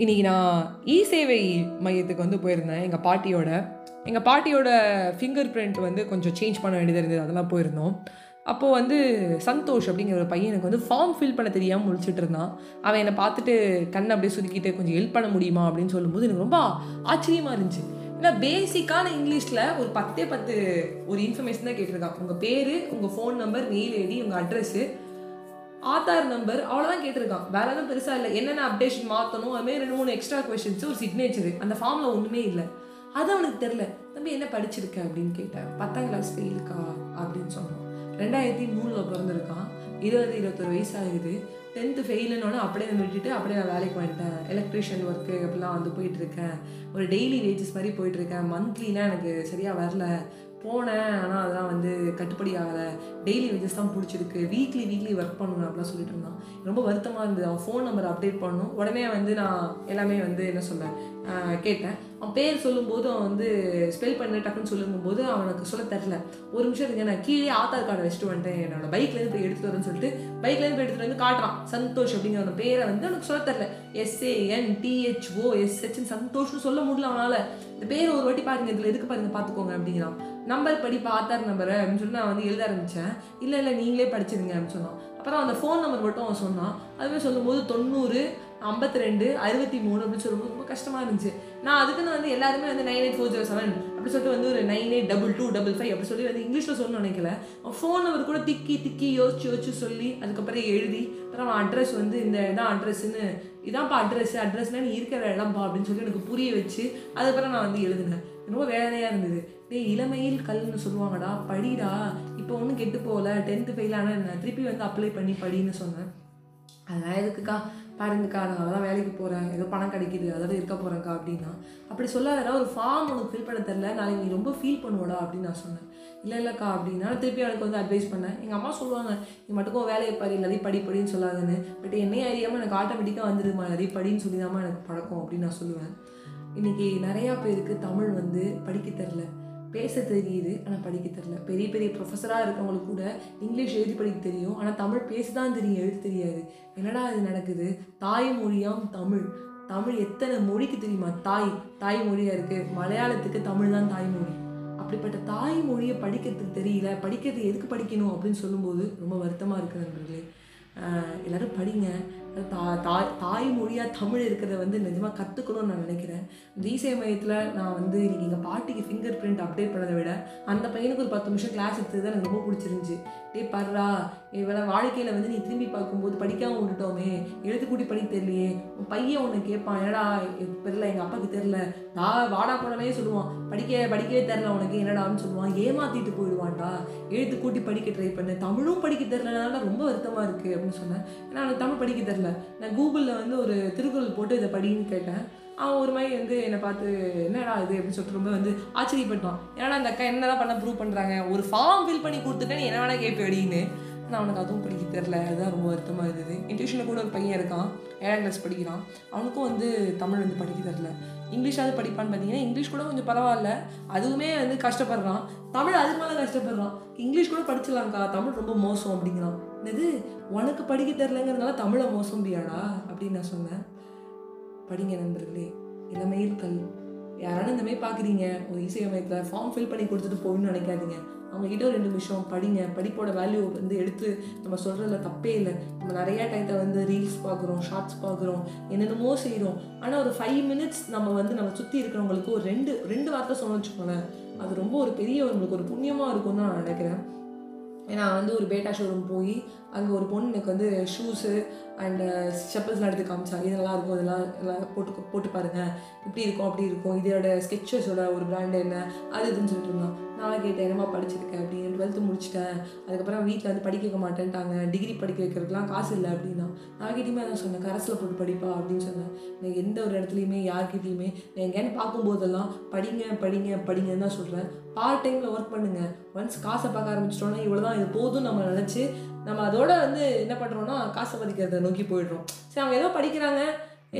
இன்றைக்கி நான் இ சேவை மையத்துக்கு வந்து போயிருந்தேன். எங்கள் பாட்டியோட எங்கள் பாட்டியோட ஃபிங்கர் பிரிண்ட் வந்து கொஞ்சம் சேஞ்ச் பண்ண வேண்டியது இருந்தது. அதெல்லாம் போயிருந்தோம். அப்போது வந்து சந்தோஷ் அப்படிங்கிற ஒரு பையனுக்கு வந்து ஃபார்ம் ஃபில் பண்ண தெரியாமல் முடிச்சுட்டு இருந்தான். அவன் என்னை பார்த்துட்டு கண்ணை அப்படியே சுருக்கிட்டு கொஞ்சம் ஹெல்ப் பண்ண முடியுமா? அப்படின்னு சொல்லும்போது எனக்கு ரொம்ப ஆச்சரியமாக இருந்துச்சு. ஏன்னா பேசிக்கான இங்கிலீஷில் ஒரு பத்தே பத்து ஒரு இன்ஃபர்மேஷன் தான் கேட்டிருக்கான். உங்கள் பேர் உங்கள் ஃபோன் நம்பர் மெயில் ஐடி உங்கள் அட்ரஸ்ஸு ஆதார் நம்பர் அவ்வளோதான் கேட்டிருக்கான். வேற எதுவும் பெருசாக இல்லை. என்னென்ன அப்டேஷன் மாற்றணும் அதுமாதிரி ரெண்டு மூணு எக்ஸ்ட்ரா கொஷின்ஸ் ஒரு சிக்னேச்சர் அந்த ஃபார்மில் ஒன்றுமே இல்லை. அது அவனுக்கு தெரில தம்பி என்ன படிச்சிருக்க அப்படின்னு கேட்டேன். பத்தாம் கிளாஸ் ஃபெயிலுக்கா அப்படின்னு சொன்னான். ரெண்டாயிரத்தி மூணில் பிறந்திருக்கான். இருபது இருபத்தொரு வயசு ஆகுது டென்த்து ஃபெயிலுன்னு அப்படியே நான் விட்டுட்டு அப்படியே நான் வேலைக்கு வந்துட்டேன் எலக்ட்ரிஷியன் ஒர்க்கு அப்படிலாம் வந்து போயிட்டுருக்கேன் ஒரு டெய்லி வேஜஸ் மாதிரி போயிட்டுருக்கேன் மந்த்லினா எனக்கு சரியாக வரல. போனேன். ஆனால் அதெல்லாம் வந்து கட்டுப்படி ஆகலை. டெய்லி வேஜஸ் தான் பிடிச்சிருக்கு. வீக்லி வீக்லி ஒர்க் பண்ணணும் அப்படிலாம் சொல்லிட்டு இருந்தான். ரொம்ப வருத்தமாக இருந்தது. அவன் ஃபோன் நம்பர் அப்டேட் பண்ணணும். உடனே வந்து நான் எல்லாமே வந்து என்ன சொல்ல கேட்டேன். அவன் பேர் சொல்லும்போது அவன் வந்து ஸ்பெல் பண்ண டக்குன்னு சொல்லும்போது அவனுக்கு சொல்ல தெரில ஒரு நிமிஷம் இருக்கு நான் கீழே ஆதார் கார்டை வச்சுட்டு வந்துட்டேன். என்னோட பைக்லேருந்து போய் எடுத்துட்டு வரேன்னு சொல்லிட்டு பைக்லேருந்து போய் எடுத்துட்டு வந்து காட்டுறான். சந்தோஷ் அப்படிங்கிற அவன பேரை வந்து அவனுக்கு சொல்ல தெரில எஸ்ஏஎன் டிஹெச்ஓ எஸ்ஹெச்னு சந்தோஷ்னு சொல்ல முடியல அவனால். இந்த பேர் ஒரு வாட்டி பாருங்க இதில் எதுக்கு பாருங்க பார்த்துக்கோங்க அப்படிங்கிறான். நம்பர் படிப்பா ஆதார் நம்பரை அப்படின்னு சொல்லி நான் வந்து எழுத ஆரம்பித்தேன் இல்லை இல்லை நீங்களே படிச்சிருங்க அப்படின்னு சொன்னான். அப்புறம் அந்த ஃபோன் நம்பர் மட்டும் அவன் சொன்னான். அதுவே சொல்லும்போது தொண்ணூறு ஐம்பத்தி ரெண்டு அறுபத்தி மூணு அப்படின்னு சொல்லும்போது ரொம்ப கஷ்டமாக இருந்துச்சு. நான் அதுக்குன்னு வந்து எல்லாருமே வந்து nine eight four zero seven அப்படி சொல்லிட்டு வந்து ஒரு nine eight double two double five அப்படி சொல்லி வந்து இங்கிலீஷில் சொல்லணும்னு நினைக்கல. அவன் ஃபோன் நம்பர் கூட திக்கி திக்கி யோசிச்சு யோசிச்சு சொல்லி அதுக்கப்புறம் எழுதி அப்புறம் அவன் அட்ரஸ் வந்து இந்த இதான் அட்ரஸ்ன்னு இதான்ப்பா அட்ரஸ் அட்ரஸ்னா நீ இருக்கிற இடம்ப்பா அப்படின்னு சொல்லி எனக்கு புரிய வச்சு அதுக்கப்புறம் நான் வந்து எழுதினேன். ரொம்ப வேதனையாக இருந்தது. டேய் இளமையில் கல்னு சொல்லுவாங்கடா படிடா இப்போ ஒன்றும் கெட்டு போகல டென்த்து ஃபெயில் ஆனால் என்ன திருப்பி வந்து அப்ளை பண்ணி படின்னு சொன்னேன். அதெல்லாம் எதுக்குக்கா? பாருங்கக்கா நான் அதான் வேலைக்கு போகிறேன் ஏதோ பணம் கிடைக்குது. அதோட இருக்க போகிறேன்க்கா அப்படின்னா. அப்படி சொல்லாதடா ஒரு ஃபார்ம் உனக்கு ஃபில் பண்ண தெரில நாளைக்கு நீ ரொம்ப ஃபீல் பண்ணுவோடா அப்படின்னு நான் சொன்னேன். இல்லை இல்லைக்கா அப்படின்னா திருப்பி எனக்கு வந்து அட்வைஸ் பண்ணேன். எங்கள் அம்மா சொல்லுவாங்க நீ மட்டுக்கும் வேலையை பாரு. நிறைய படி படின்னு சொல்லாதுன்னு. பட் என்னையே அறியாமல் எனக்கு ஆட்டோமேட்டிக்காக வந்துடுமா நிறைய படின்னு சொல்லி தான் எனக்கு பழக்கம் அப்படின்னு நான் சொல்லுவேன். இன்றைக்கி நிறையா பேருக்கு தமிழ் வந்து படிக்க தெரில பேச தெரியுது ஆனால் படிக்க தெரில பெரிய பெரிய ப்ரொஃபஸராக இருக்கவங்களுக்கு கூட இங்கிலீஷ் எழுதி படிக்க தெரியும். ஆனால் தமிழ் பேச தான் தெரியும் எழுத தெரியாது. என்னடா இது நடக்குது? தாய்மொழியாம் தமிழ். தமிழ் எத்தனை மொழிக்கு தெரியுமா? தாய் தாய்மொழியாக இருக்குது மலையாளத்துக்கு தமிழ் தான் தாய்மொழி அப்படிப்பட்ட தாய்மொழியை படிக்கிறதுக்கு தெரியல. படிக்கிறது எதுக்கு படிக்கணும் அப்படின்னு சொல்லும்போது ரொம்ப வருத்தமாக இருக்குது நண்பர்களே. எல்லோரும் படிங்க. தா தாய் தாய்மொழியாக தமிழ் இருக்கிறத வந்து நிஜமாக கற்றுக்கணும்னு நான் நினைக்கிறேன். தீசை மையத்தில் நான் வந்து இன்றைக்கி எங்கள் பாட்டிக்கு ஃபிங்கர் பிரிண்ட் அப்டேட் பண்ணதை விட அந்த பையனுக்கு ஒரு பத்து நிமிஷம் கிளாஸ் எடுத்தது தான் எனக்கு ரொம்ப பிடிச்சிருந்துச்சி. பர்றா இவளை வாழ்க்கையில் வந்து நீ திரும்பி பார்க்கும்போது படிக்காமல் விட்டுட்டோமே. எழுத்துக்கூட்டி படிக்க தெரியலையே. உன் பையன் ஒன்று கேட்பான். என்னடா தெரில எங்கள் அப்பாவுக்கு தெரில நான் வாடா போனவே சொல்லுவான். படிக்க படிக்கவே தெரில உனக்கு என்னடான்னு சொல்லுவான். ஏமாற்றிட்டு போயிடுவான்டா. எழுத்து கூட்டி படிக்க ட்ரை பண்ணு. தமிழும் படிக்க தெரிலனால ரொம்ப வருத்தமாக இருக்குது அப்படின்னு சொன்னேன். ஏன்னா எனக்கு தமிழ் படிக்க தெரில நான் கூகுளில் வந்து ஒரு திருக்குறள் போட்டு இதை படின்னு கேட்டேன். அவன் ஒரு மாதிரி வந்து என்னை பார்த்து என்னடா இது? அப்படின்னு சொல்லிட்டு ரொம்ப வந்து ஆச்சரியப்பட்டான். ஏன்னா அந்த அக்கா என்னதான் பண்ண ப்ரூவ் பண்ணுறாங்க ஒரு ஃபார்ம் ஃபில் பண்ணி கொடுத்துட்டேன் நீ என்ன வேணா கேட்பேன் அப்படின்னு நான் அவனுக்கு அதுவும் படிக்க தெரில அதுதான் ரொம்ப வருத்தமாக இருந்தது. என் டியூஷனில் கூட ஒரு பையன் இருக்கான். ஏழாம் கிளாஸ் படிக்கிறான். அவனுக்கும் வந்து தமிழ் வந்து படிக்க தெரில இங்கிலீஷாவது படிப்பான்னு பார்த்தீங்கன்னா இங்கிலீஷ் கூட கொஞ்சம் பரவாயில்ல. அதுவுமே வந்து கஷ்டப்படுறான். தமிழ் அதுக்கு மேலே கஷ்டப்படுறான். இங்கிலீஷ் கூட படிச்சிடலாம்க்கா. தமிழ் ரொம்ப மோசம் அப்படிங்கிறான். இது உனக்கு படிக்க தெரிலங்கிறதுனால தமிழை மோசம் முடியாடா அப்படின்னு நான் சொன்னேன். படிங்க நண்பர்களே. இளமையில் கல் யாராலும் இந்த மாதிரி பார்க்குறீங்க ஒரு இசையமையத்தில் ஃபார்ம் ஃபில் பண்ணி கொடுத்துட்டு போகணும்னு நினைக்காதீங்க. அவங்ககிட்ட ஒரு ரெண்டு விஷயம் படிங்க. படிப்போட வேல்யூ வந்து எடுத்து நம்ம சொல்கிறதுல தப்பே இல்லை. நம்ம நிறையா டைத்தை வந்து ரீல்ஸ் பார்க்குறோம் ஷார்ட்ஸ் பார்க்குறோம் என்னென்னமோ செய்கிறோம் ஆனால் ஒரு ஃபைவ் மினிட்ஸ் நம்ம வந்து நம்ம சுற்றி இருக்கிறவங்களுக்கு ஒரு ரெண்டு ரெண்டு வார்த்தை சொன்ன வச்சுக்கோங்களேன் அது ரொம்ப ஒரு பெரிய உங்களுக்கு ஒரு புண்ணியமாக இருக்கும்னு தான் நான் நினைக்கிறேன். ஏன்னா வந்து ஒரு பேட்டா ஷோரூம் போய் அங்கே ஒரு பொண்ணு எனக்கு வந்து ஷூஸு அண்டு ஸ்டெப்பல்ஸ்லாம் uh, எடுத்து காமிச்சாங்க. இதெல்லாம் இருக்கும் இதெல்லாம் எல்லாம் போட்டு போட்டு பாருங்கள் இப்படி இருக்கும் அப்படி இருக்கும். இதோட ஸ்கெச்சஸோட ஒரு பிராண்டு என்ன? அது இதுன்னு சொல்லிட்டு இருந்தான். நான் கேட்டேன் என்னமா படிச்சிருக்கேன் அப்படின்னு டுவெல்த்து முடிச்சிட்டேன். அதுக்கப்புறம் வீட்டில் வந்து படிக்க வைக்க மாட்டேன்ட்டாங்க. டிகிரி படிக்க வைக்கிறதுக்குலாம் காசு இல்லை அப்படின்னா. நான் கிட்டேயுமே அதான் சொன்னேன். கரஸில் போட்டு படிப்பா அப்படின்னு சொன்னேன். நான் எந்த ஒரு இடத்துலையுமே யார்கிட்டையுமே நான் எங்கேன்னு பார்க்கும்போதெல்லாம் படிங்க படிங்க படிங்கன்னு தான் சொல்கிறேன் பார்ட் டைமில் ஒர்க் பண்ணுங்கள் ஒன்ஸ் காசை பார்க்க ஆரம்பிச்சிட்டோன்னா இவ்வளோ தான் இது போதும் நம்ம நினச்சி நம்ம அதோட வந்து என்ன பண்ணுறோன்னா காசு மதிக்கிறத நோக்கி போயிடுறோம். சரி அவங்க ஏதோ படிக்கிறாங்க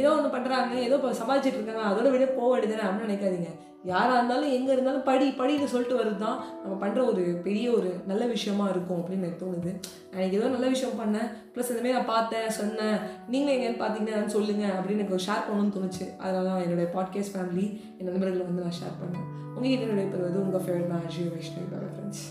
ஏதோ ஒன்று பண்ணுறாங்க ஏதோ இப்போ சமாளிச்சுட்டு இருக்காங்க அதோட விட போக வேண்டியதானே அப்படின்னு நினைக்காதீங்க. யாராக இருந்தாலும் எங்கே இருந்தாலும் படி படின்னு சொல்லிட்டு வருது தான் நம்ம பண்ணுற ஒரு பெரிய ஒரு நல்ல விஷயமா இருக்கும் அப்படின்னு எனக்கு தோணுது. எனக்கு ஏதோ நல்ல விஷயம் பண்ணேன். ப்ளஸ் இந்தமாரி நான் பார்த்தேன் சொன்னேன். நீங்கள் எங்கேன்னு பார்த்தீங்கன்னா சொல்லுங்கள் அப்படின்னு எனக்கு ஷேர் பண்ணணும்னு தோணுச்சு. அதனால தான் என்னுடைய பாட்காஸ்ட் ஃபேமிலி என் நண்பர்களை வந்து நான் ஷேர் பண்ணேன். உங்ககிட்ட விடைபெறுவது உங்கள் ஃபேவரட் நான் அஜய் வைஷ்ணவி ஃப்ரெண்ட்ஸ்